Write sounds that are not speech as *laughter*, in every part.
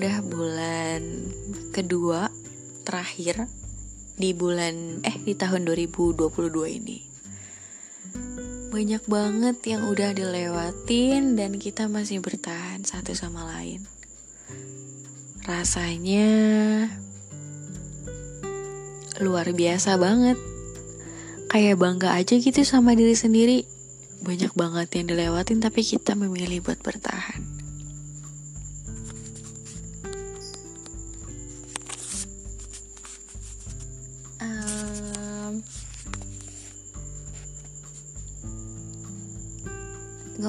udah bulan kedua terakhir di bulan eh di tahun 2022 ini. Banyak banget yang udah dilewatin dan kita masih bertahan satu sama lain. Rasanya luar biasa banget. Kayak bangga aja gitu sama diri sendiri. Banyak banget yang dilewatin tapi kita memilih buat bertahan.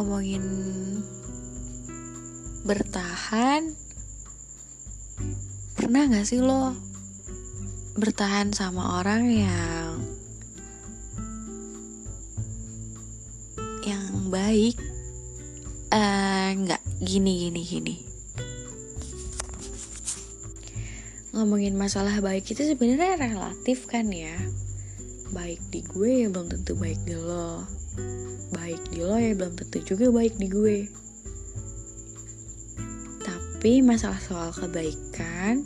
Ngomongin bertahan pernah gak sih lo bertahan sama orang yang yang baik? Uh, gini gini gini. Ngomongin masalah baik itu sebenarnya relatif kan ya? Baik di gue ya belum tentu baik di lo baik di lo ya belum tentu juga baik di gue. Tapi masalah soal kebaikan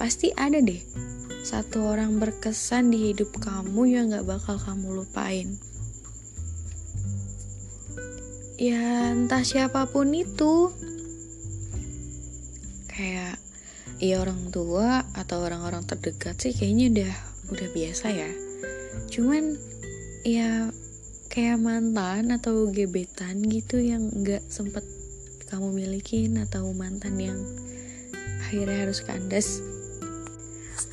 pasti ada deh. Satu orang berkesan di hidup kamu yang gak bakal kamu lupain. Ya entah siapa pun itu. Kayak ya orang tua atau orang-orang terdekat sih kayaknya udah udah biasa ya. Cuman ya kayak mantan atau gebetan gitu yang nggak sempet kamu milikin atau mantan yang akhirnya harus kandas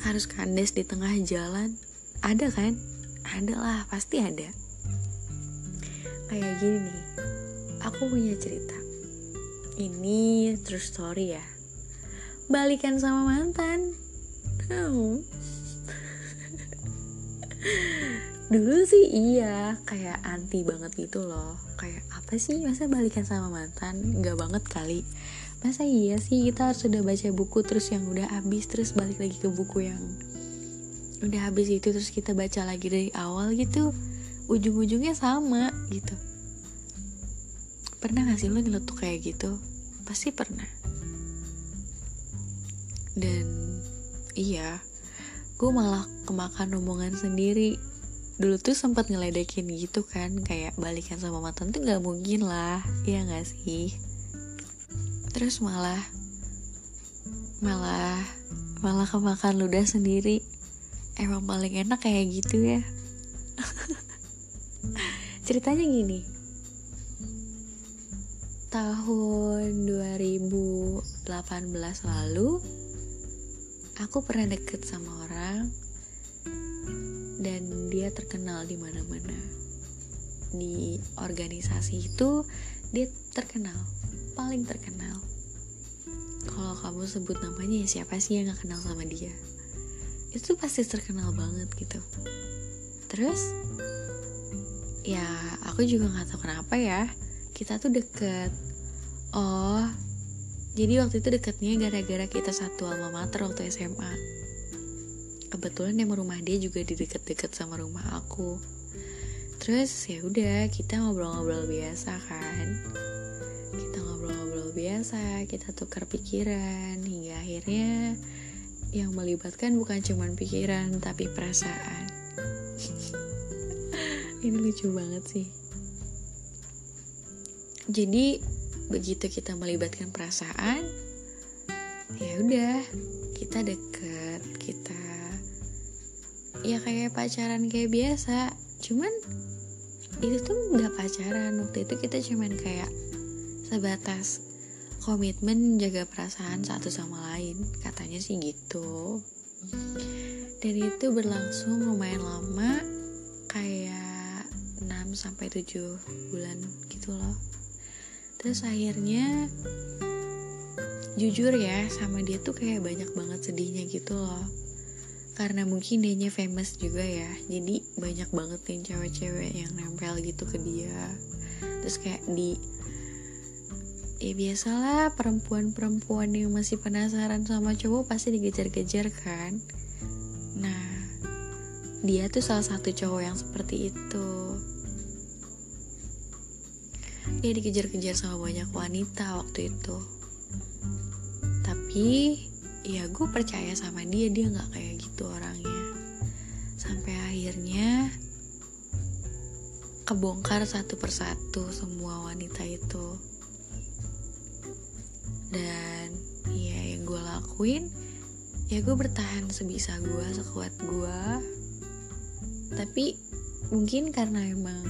harus kandas di tengah jalan. Ada kan? Ada lah pasti ada. Kayak gini nih aku punya cerita. Ini true story ya. Balikan sama mantan. Oh *laughs* dulu sih iya kayak anti banget gitu loh. Kayak apa sih? Masa balikan sama mantan? Nggak banget kali. Masa iya sih kita harus udah baca buku terus yang udah habis terus balik lagi ke buku yang udah habis itu terus kita baca lagi dari awal gitu ujung-ujungnya sama gitu. Pernah gak sih lo nyeletuk kayak gitu? Pasti pernah. Dan iya gue malah kemakan omongan sendiri dulu tuh sempat ngeledekin gitu kan kayak balikan sama mantan tuh nggak mungkin lah ya nggak sih? Terus malah malah malah kemakan ludah sendiri. Emang paling enak kayak gitu ya. *laughs* Ceritanya gini. Tahun 2018 lalu aku pernah deket sama orang dan dia terkenal di mana-mana. Di organisasi itu dia terkenal. Paling terkenal. Kalau kamu sebut namanya ya siapa sih yang gak kenal sama dia? Itu pasti terkenal banget gitu. Terus ya aku juga nggak tahu kenapa ya kita tuh deket. Oh jadi waktu itu deketnya gara-gara kita satu alma mater waktu SMA kebetulan yang rumah dia juga di deket-deket sama rumah aku. Terus ya udah kita ngobrol-ngobrol biasa kan. Kita ngobrol-ngobrol biasa kita tukar pikiran hingga akhirnya yang melibatkan bukan cuma pikiran tapi perasaan. *laughs* Ini lucu banget sih. Jadi begitu kita melibatkan perasaan ya udah kita deket kita ya kayak pacaran kayak biasa. Cuman itu tuh nggak pacaran. Waktu itu kita cuman kayak sebatas komitmen jaga perasaan satu sama lain. Katanya sih gitu. Dan itu berlangsung lumayan lama. Kayak 6 sampai 7 bulan gitu loh. Terus akhirnya jujur ya sama dia tuh kayak banyak banget sedihnya gitu loh karena mungkin dia famous juga ya. Jadi banyak banget yang cewek-cewek yang nempel gitu ke dia. Terus kayak di ya biasalah perempuan-perempuan yang masih penasaran sama cowok pasti dikejar-kejar kan. Nah dia tuh salah satu cowok yang seperti itu. Dia dikejar-kejar sama banyak wanita waktu itu. Tapi ya gue percaya sama dia dia nggak kayak kebongkar satu persatu semua wanita itu. Dan ya yang gue lakuin ya gue bertahan sebisa gue sekuat gue tapi mungkin karena emang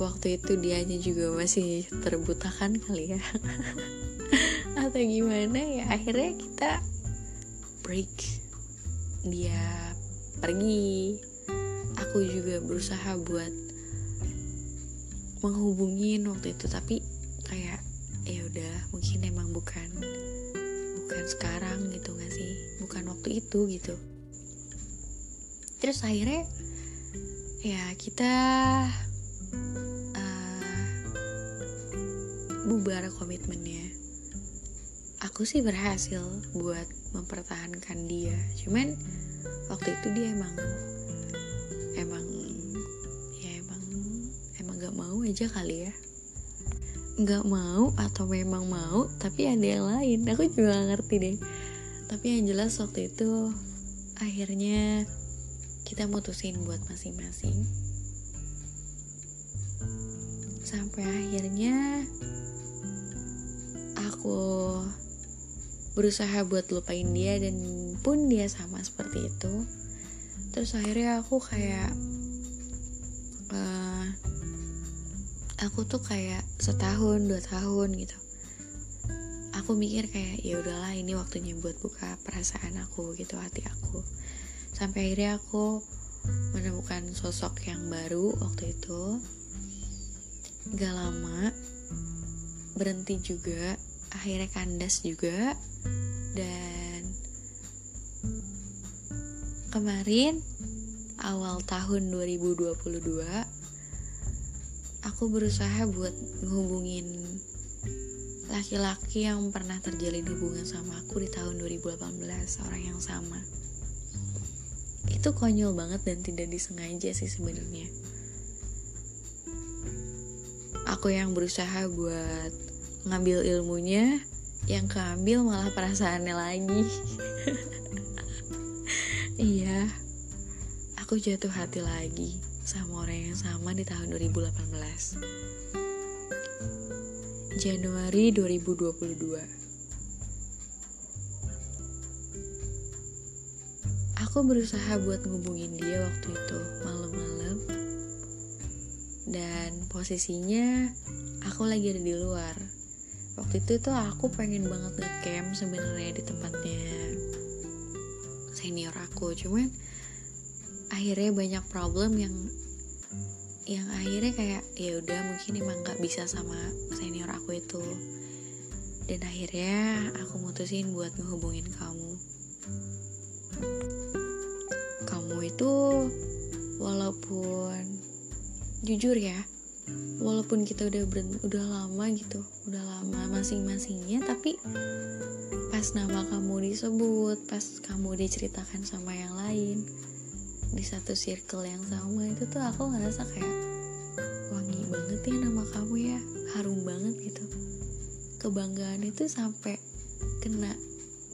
waktu itu dianya juga masih terbutakan kali ya. *laughs* Atau gimana ya akhirnya kita break. Dia pergi. Aku juga berusaha buat menghubungin waktu itu tapi kayak ya udah mungkin emang bukan bukan sekarang gitu gak sih? Bukan waktu itu gitu. Terus akhirnya ya kita uh, bubar komitmennya. Aku sih berhasil buat mempertahankan dia cuman waktu itu dia emang aja kali ya. Nggak mau atau memang mau tapi ada yang lain. Aku juga gak ngerti deh. Tapi yang jelas waktu itu akhirnya kita mutusin buat masing-masing. Sampai akhirnya aku berusaha buat lupain dia dan pun dia sama seperti itu. Terus akhirnya aku kayak uh, aku tuh kayak setahun dua tahun gitu. Aku mikir kayak ya udahlah ini waktunya buat buka perasaan aku gitu hati aku. Sampai akhirnya aku menemukan sosok yang baru waktu itu. Gak lama berhenti juga akhirnya kandas juga dan kemarin awal tahun 2022 aku berusaha buat ngehubungin laki-laki yang pernah terjalin hubungan sama aku di tahun 2018 orang yang sama. Itu konyol banget dan tidak disengaja sih sebenarnya. Aku yang berusaha buat ngambil ilmunya yang keambil malah perasaannya lagi. *laughs* Iya aku jatuh hati lagi sama orang yang sama di tahun 2018 Januari 2022 Aku berusaha buat ngubungin dia waktu itu malam-malam. Dan posisinya aku lagi ada di luar. Waktu itu tuh aku pengen banget ngecamp sebenarnya di tempatnya senior aku cuman akhirnya banyak problem yang yang akhirnya kayak ya udah mungkin emang nggak bisa sama senior aku itu. Dan akhirnya aku mutusin buat ngehubungin kamu. Kamu itu walaupun jujur ya walaupun kita udah ber, udah lama gitu udah lama masing-masingnya tapi pas nama kamu disebut pas kamu diceritakan sama yang lain di satu circle yang sama itu tuh aku ngerasa kayak wangi banget ya nama kamu ya harum banget gitu. Kebanggaan itu sampai kena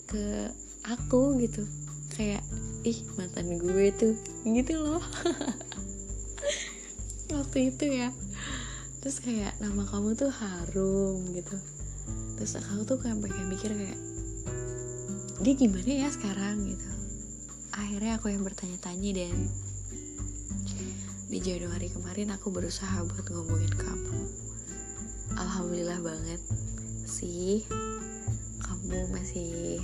ke aku gitu. Kayak ih mantan gue tuh. Gitu loh. *laughs* Waktu itu ya. Terus kayak nama kamu tuh harum gitu. Terus aku tuh kayak kayak mikir kayak dia gimana ya sekarang? Gitu akhirnya aku yang bertanya-tanya dan di Januari kemarin aku berusaha buat ngomongin kamu. Alhamdulillah banget sih kamu masih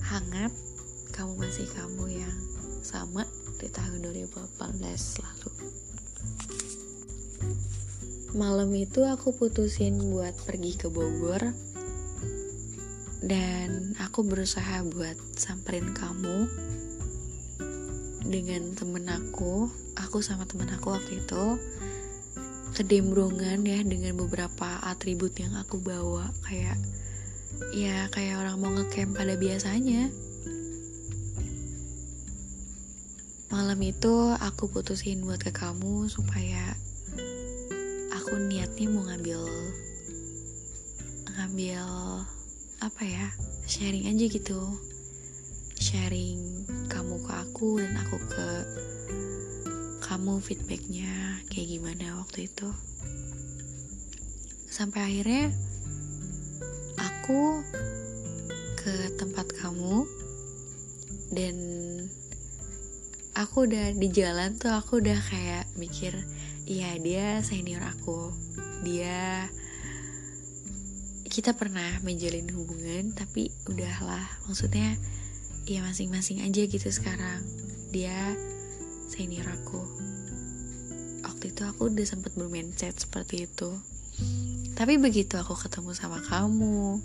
hangat. Kamu masih kamu yang sama di tahun 2018 lalu. Malam itu aku putusin buat pergi ke Bogor dan aku berusaha buat samperin kamu dengan temen aku aku sama temen aku waktu itu ke Dembrongan ya dengan beberapa atribut yang aku bawa. Kayak ya kayak orang mau ngecamp pada biasanya. Malam itu aku putusin buat ke kamu supaya aku niatnya mau ngambil ngambil apa ya sharing aja gitu. Sharing kamu ke aku dan aku ke kamu feedbacknya kayak gimana waktu itu. Sampai akhirnya aku ke tempat kamu dan aku udah di jalan tuh aku udah kayak mikir iya dia senior aku. Dia kita pernah menjalin hubungan tapi udahlah maksudnya ya masing-masing aja gitu sekarang. Dia senior aku. Waktu itu aku udah sempet bermindset seperti itu. Tapi begitu aku ketemu sama kamu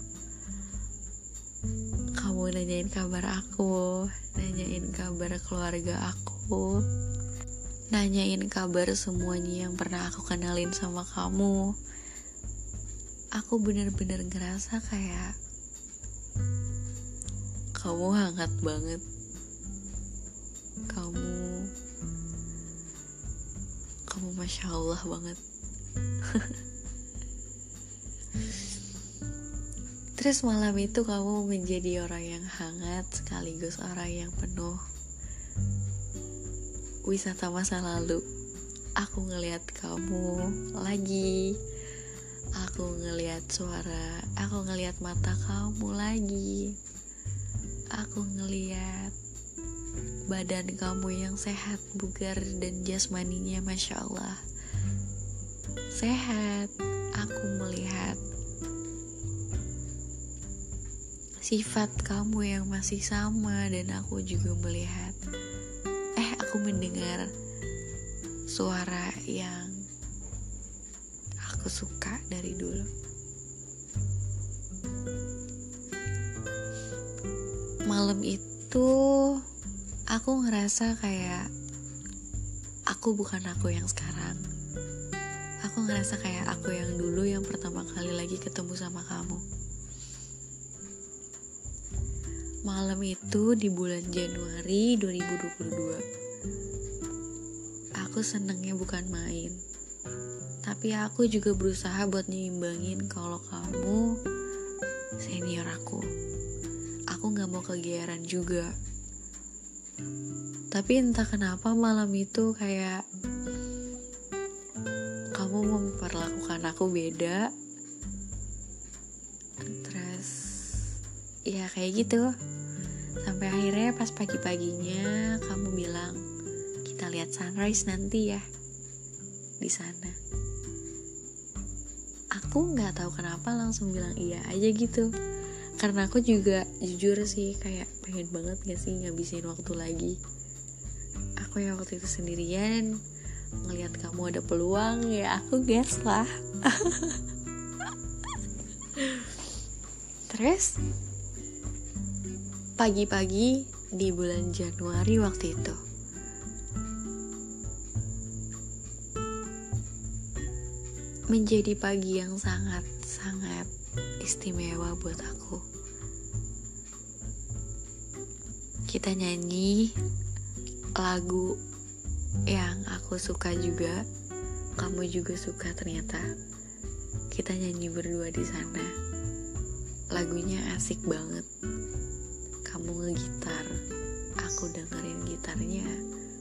kamu nanyain kabar aku nanyain kabar keluarga aku nanyain kabar semuanya yang pernah aku kenalin sama kamu aku bener-bener ngerasa kayak kamu hangat banget kamu kamu masya Allah banget *laughs* Terus malam itu kamu menjadi orang yang hangat sekaligus orang yang penuh wisata masa lalu. Aku ngelihat kamu lagi. Aku ngelihat suara, aku ngelihat mata kamu lagi. Aku ngelihat badan kamu yang sehat, bugar dan jasmaninya masya Allah. Sehat. Aku melihat sifat kamu yang masih sama dan aku juga melihat eh aku mendengar suara yang aku suka dari dulu. Malam itu aku ngerasa kayak aku bukan aku yang sekarang. Aku ngerasa kayak aku yang dulu yang pertama kali lagi ketemu sama kamu. Malam itu di bulan Januari 2022 Aku senengnya bukan main Tapi aku juga berusaha buat nyimbangin kalau kamu senior aku. Aku gak mau kegiatan juga. Tapi entah kenapa malam itu kayak Kamu memperlakukan aku beda. Terus ya kayak gitu. Sampai akhirnya pas pagi-paginya kamu bilang kita lihat sunrise nanti ya di sana. Aku nggak tahu kenapa langsung bilang iya aja gitu. Karena aku juga jujur sih kayak pengen banget gak sih ngabisin waktu lagi. Aku yang waktu itu sendirian ngelihat kamu ada peluang ya aku gas lah. *laughs* Terus pagi-pagi di bulan Januari waktu itu. Menjadi pagi yang sangat-sangat istimewa buat aku. Kita nyanyi lagu yang aku suka juga, kamu juga suka ternyata. Kita nyanyi berdua di sana. Lagunya asik banget kamu ngegitar aku dengerin gitarnya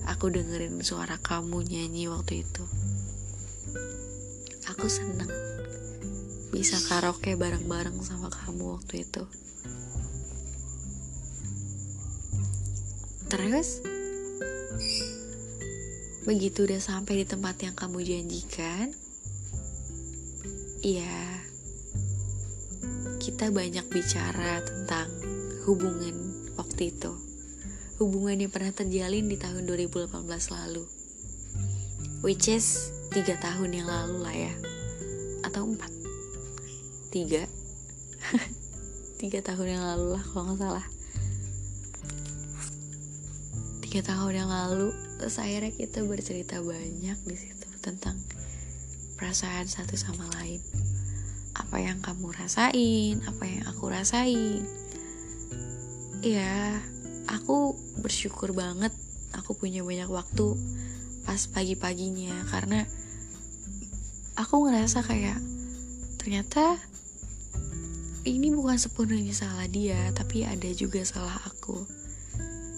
aku dengerin suara kamu nyanyi waktu itu aku seneng bisa karaoke bareng-bareng sama kamu waktu itu terus begitu udah sampai di tempat yang kamu janjikan iya kita banyak bicara tentang hubungan waktu itu. Hubungan yang pernah terjalin di tahun 2018 lalu. Which is 3 tahun yang lalu lah ya. Atau 4. 3. 3 tahun yang lalu lah kalau nggak salah. 3 tahun yang lalu akhirnya kita bercerita banyak di situ tentang perasaan satu sama lain apa yang kamu rasain apa yang aku rasain ya aku bersyukur banget aku punya banyak waktu pas pagi-paginya karena aku ngerasa kayak ternyata ini bukan sepenuhnya salah dia tapi ada juga salah aku.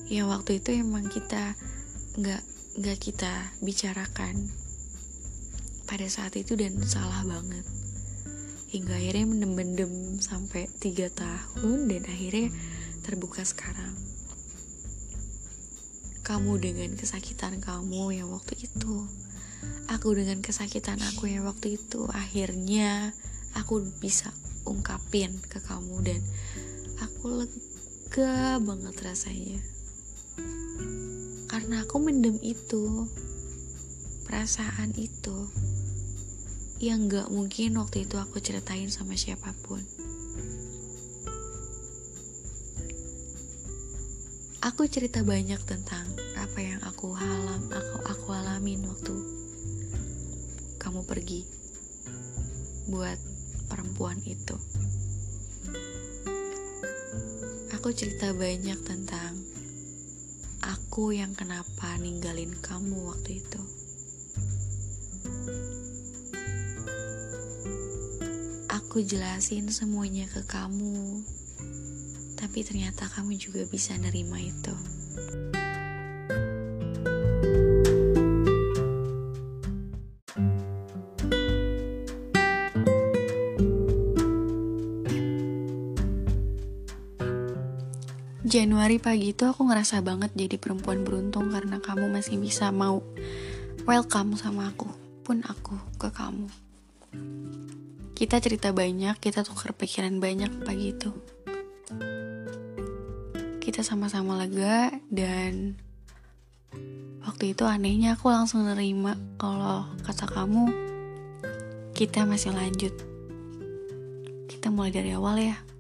Ya waktu itu emang kita nggak nggak kita bicarakan pada saat itu dan salah banget. Hingga akhirnya mendem-mendem sampai tiga tahun dan akhirnya terbuka sekarang. Kamu dengan kesakitan kamu yang waktu itu aku dengan kesakitan aku yang waktu itu akhirnya aku bisa ungkapin ke kamu dan aku lega banget rasanya. Karena aku mendem itu perasaan itu yang gak mungkin waktu itu aku ceritain sama siapa pun. Aku cerita banyak tentang apa yang aku halam aku aku alamin waktu kamu pergi buat perempuan itu aku cerita banyak tentang aku yang kenapa ninggalin kamu waktu itu aku jelasin semuanya ke kamu tapi ternyata kamu juga bisa nerima itu. Januari pagi itu aku ngerasa banget jadi perempuan beruntung karena kamu masih bisa mau welcome sama aku, pun aku ke kamu. Kita cerita banyak, kita tukar pikiran banyak pagi itu. Kita sama-sama lega dan waktu itu anehnya aku langsung nerima kalau kata kamu kita masih lanjut. Kita mulai dari awal ya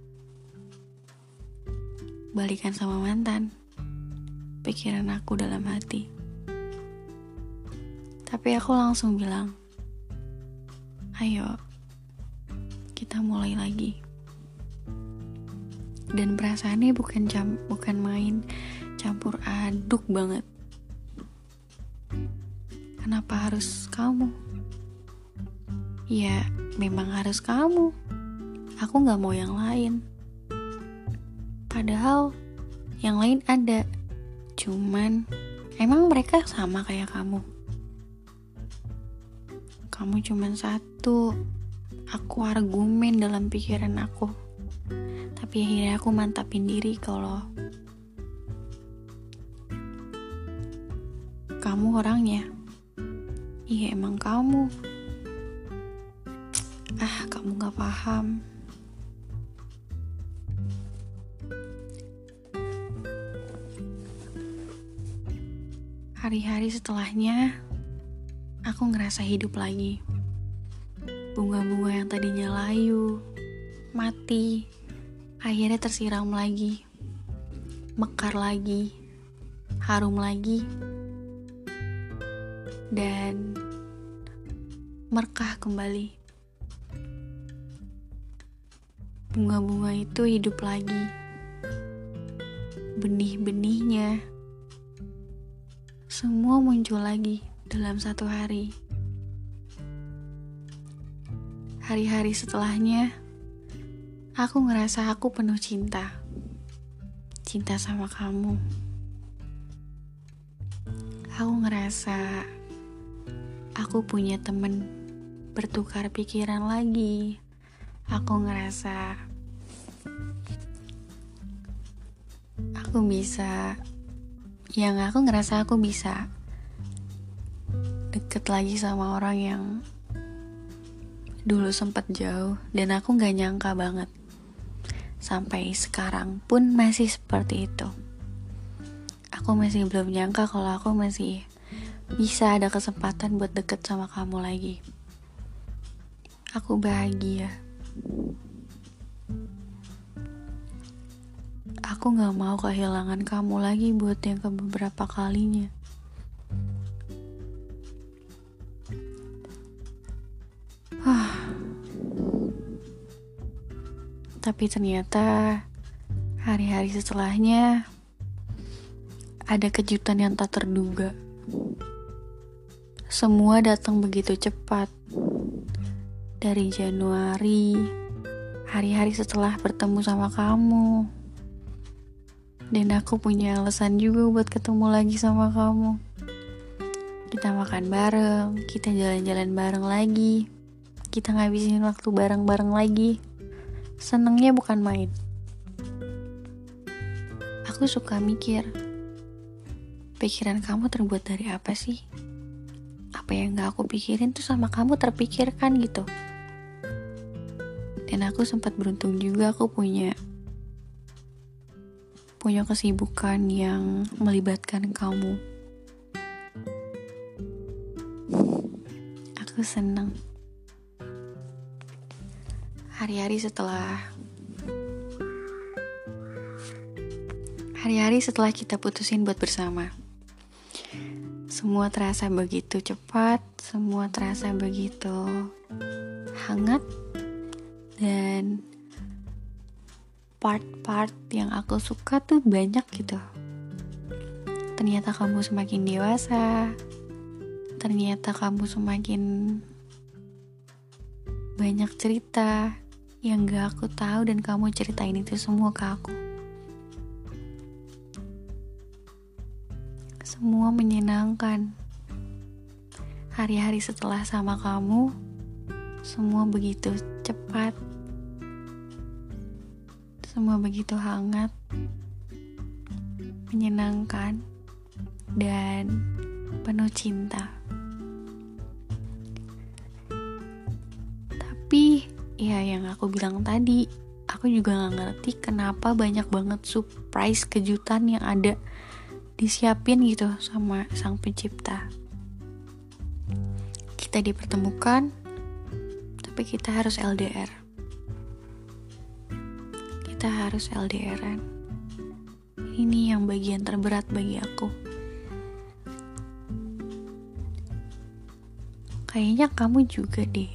balikan sama mantan. Pikiran aku dalam hati. Tapi aku langsung bilang ayo kita mulai lagi. Dan perasaannya bukan jam bukan main campur aduk banget. Kenapa harus kamu? Ya memang harus kamu. Aku nggak mau yang lain padahal yang lain ada. Cuman emang mereka sama kayak kamu? Kamu cuman satu. Aku argumen dalam pikiran aku. Tapi akhirnya aku mantapin diri kalau kamu orangnya. Iya emang kamu. Ah kamu gak paham hari-hari setelahnya aku ngerasa hidup lagi. Bunga-bunga yang tadinya layu mati akhirnya tersiram lagi, mekar lagi, harum lagi, dan merkah kembali. Bunga-bunga itu hidup lagi, benih-benihnya semua muncul lagi dalam satu hari. Hari-hari setelahnya, Aku ngerasa aku penuh cinta. Cinta sama kamu. Aku ngerasa aku punya temen bertukar pikiran lagi. Aku ngerasa aku bisa yang aku ngerasa aku bisa deket lagi sama orang yang dulu sempat jauh dan aku nggak nyangka banget sampai sekarang pun masih seperti itu. Aku masih belum nyangka kalau aku masih bisa ada kesempatan buat deket sama kamu lagi. Aku bahagia. Aku gak mau kehilangan kamu lagi buat yang beberapa kalinya. Tapi ternyata hari-hari setelahnya ada kejutan yang tak terduga. Semua datang begitu cepat. Dari Januari, hari-hari setelah bertemu sama kamu. Dan aku punya alasan juga buat ketemu lagi sama kamu. Kita makan bareng, kita jalan-jalan bareng lagi. Kita ngabisin waktu bareng-bareng lagi. Senengnya bukan main. Aku suka mikir, pikiran kamu terbuat dari apa sih? Apa yang gak aku pikirin tuh sama kamu terpikirkan gitu. Dan aku sempat beruntung juga aku punya punya kesibukan yang melibatkan kamu. Aku senang. Hari-hari setelah Hari-hari setelah kita putusin buat bersama. Semua terasa begitu cepat, semua terasa begitu hangat dan part-part yang aku suka tuh banyak gitu. Ternyata kamu semakin dewasa, ternyata kamu semakin banyak cerita yang gak aku tahu dan kamu ceritain itu semua ke aku. Semua menyenangkan. Hari-hari setelah sama kamu, semua begitu cepat semua begitu hangat, menyenangkan, dan penuh cinta. Tapi, ya yang aku bilang tadi, aku juga gak ngerti kenapa banyak banget surprise kejutan yang ada disiapin gitu sama sang pencipta. Kita dipertemukan, tapi kita harus LDR kita harus LDRan. Ini yang bagian terberat bagi aku. Kayaknya kamu juga deh.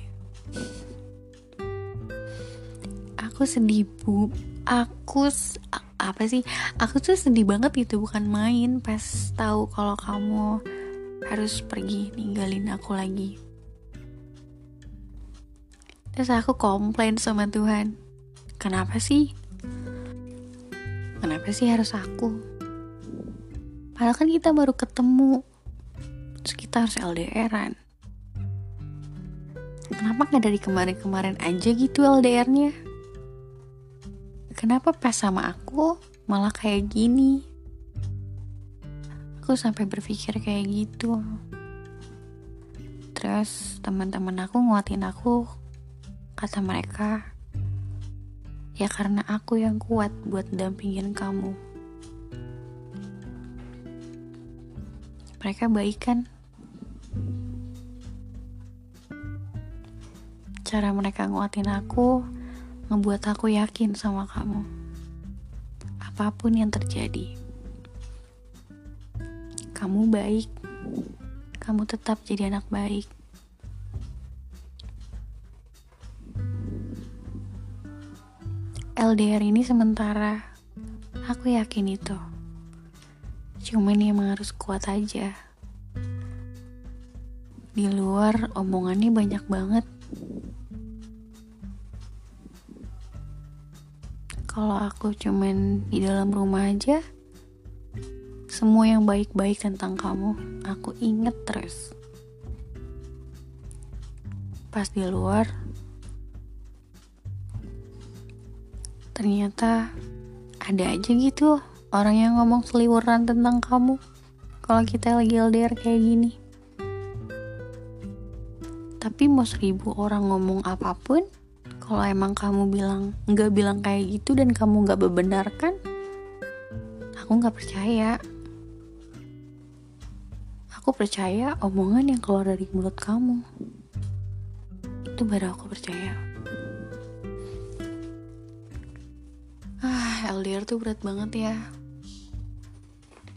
Aku sedih bu. Aku apa sih? Aku tuh sedih banget gitu bukan main pas tahu kalau kamu harus pergi ninggalin aku lagi. Terus aku komplain sama Tuhan. Kenapa sih Kenapa sih harus aku? Padahal kan kita baru ketemu. Kita harus LDRan. Kenapa nggak dari kemarin-kemarin aja gitu LDRnya? Kenapa pas sama aku malah kayak gini? Aku sampai berpikir kayak gitu. Terus teman-teman aku nguatin aku, kata mereka, Ya karena aku yang kuat buat dampingin kamu. Mereka baik kan? Cara mereka nguatin aku ngebuat aku yakin sama kamu. Apa pun yang terjadi. Kamu baik. Kamu tetap jadi anak baik. LDR ini sementara. Aku yakin itu. Cuman emang harus kuat aja. Di luar omongannya banyak banget. Kalau aku cuman di dalam rumah aja, semua yang baik-baik tentang kamu, aku inget terus. Pas di luar, ternyata ada aja gitu orang yang ngomong seliweran tentang kamu kalau kita lagi LDR kayak gini. Tapi mau seribu orang ngomong apa pun kalau emang kamu bilang nggak bilang kayak gitu dan kamu nggak membenarkan aku nggak percaya. Aku percaya omongan yang keluar dari mulut kamu. Itu baru aku percaya LDR tuh berat banget ya.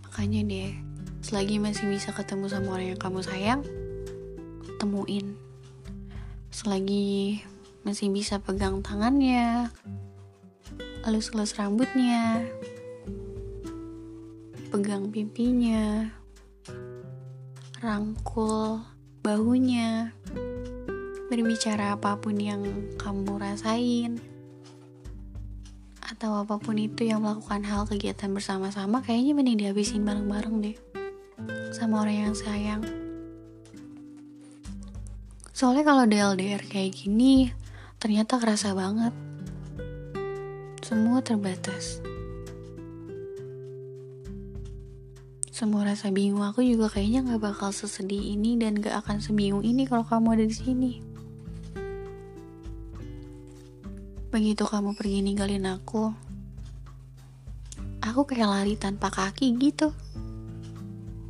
Makanya deh selagi masih bisa ketemu sama orang yang kamu sayang temuin. Selagi masih bisa pegang tangannya elus-elus rambutnya pegang pipinya rangkul bahunya berbicara apa pun yang kamu rasain atau apa pun itu yang melakukan hal kegiatan bersama-sama kayaknya mending dihabisin bareng-bareng deh. Sama orang yang sayang. Soalnya kalau DLDR kayak gini ternyata kerasa banget. Semua terbatas. Semua rasa bingung. Aku juga kayaknya nggak bakal sesedih ini dan gak akan sebingung ini kalau kamu ada di sini. Begitu kamu pergi ninggalin aku, aku kayak lari tanpa kaki gitu.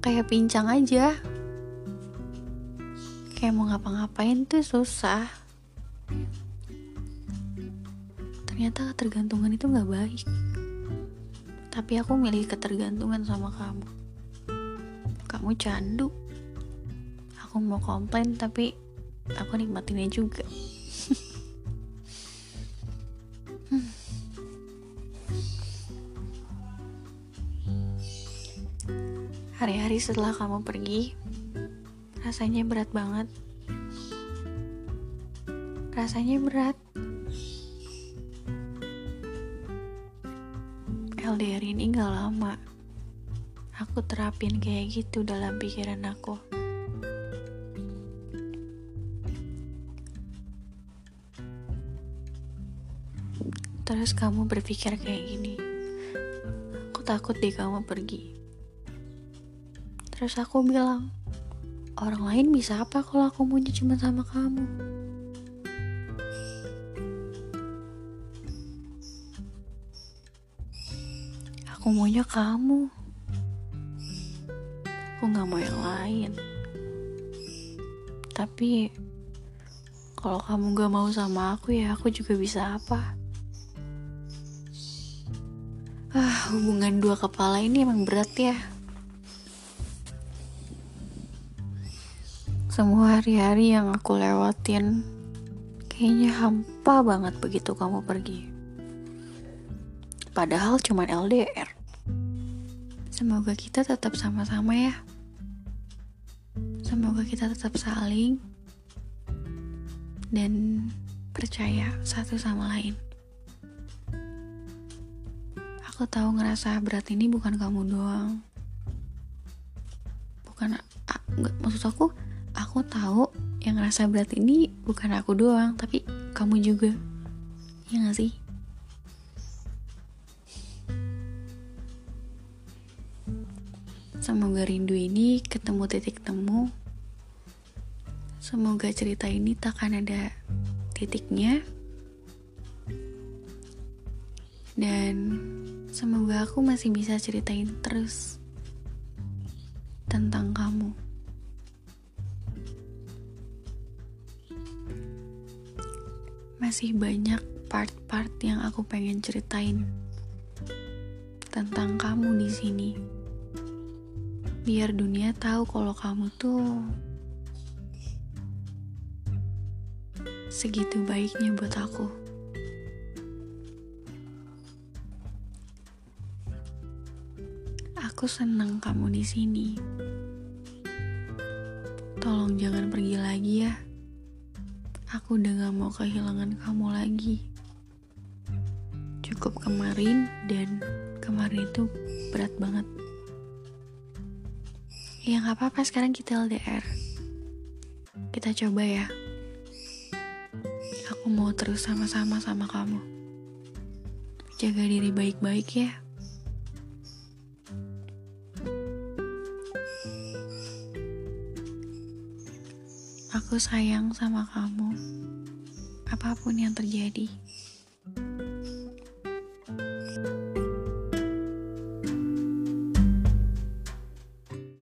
Kayak pincang aja. Kayak mau ngapa-ngapain tuh susah. Ternyata ketergantungan itu gak baik. Tapi aku milih ketergantungan sama kamu kamu candu aku mau komplain tapi aku nikmatinnya juga hari-hari setelah kamu pergi rasanya berat banget rasanya berat LDR ini gak lama aku terapin kayak gitu dalam pikiran aku. Terus kamu berpikir kayak gini, aku takut deh kamu pergi. Terus aku bilang, orang lain bisa apa kalau aku maunya cuma sama kamu? Aku maunya kamu. Aku nggak mau yang lain. Tapi kalau kamu gak mau sama aku ya aku juga bisa apa? Ah hubungan dua kepala ini emang berat ya semua hari-hari yang aku lewatin kayaknya hampa banget begitu kamu pergi padahal cuma LDR Semoga kita tetap sama-sama ya. Semoga kita tetap saling dan percaya satu sama lain. Aku tahu ngerasa berat ini bukan kamu doang. Bukan enggak maksud aku, aku tahu yang ngerasa berat ini bukan aku doang, tapi kamu juga. Ya gak sih? Semoga rindu ini ketemu titik temu. Semoga cerita ini takkan ada titiknya. Dan semoga aku masih bisa ceritain terus tentang kamu. Masih banyak part-part yang aku pengen ceritain tentang kamu di sini biar dunia tahu kalau kamu tuh segitu baiknya buat aku. Aku senang kamu di sini. Tolong jangan pergi lagi ya. Aku udah gak mau kehilangan kamu lagi. Cukup kemarin dan kemarin itu berat banget. Ya nggak apa-apa sekarang kita LDR. Kita coba ya. Aku mau terus sama-sama sama kamu. Jaga diri baik-baik ya. Sayang sama kamu. Apa pun yang terjadi.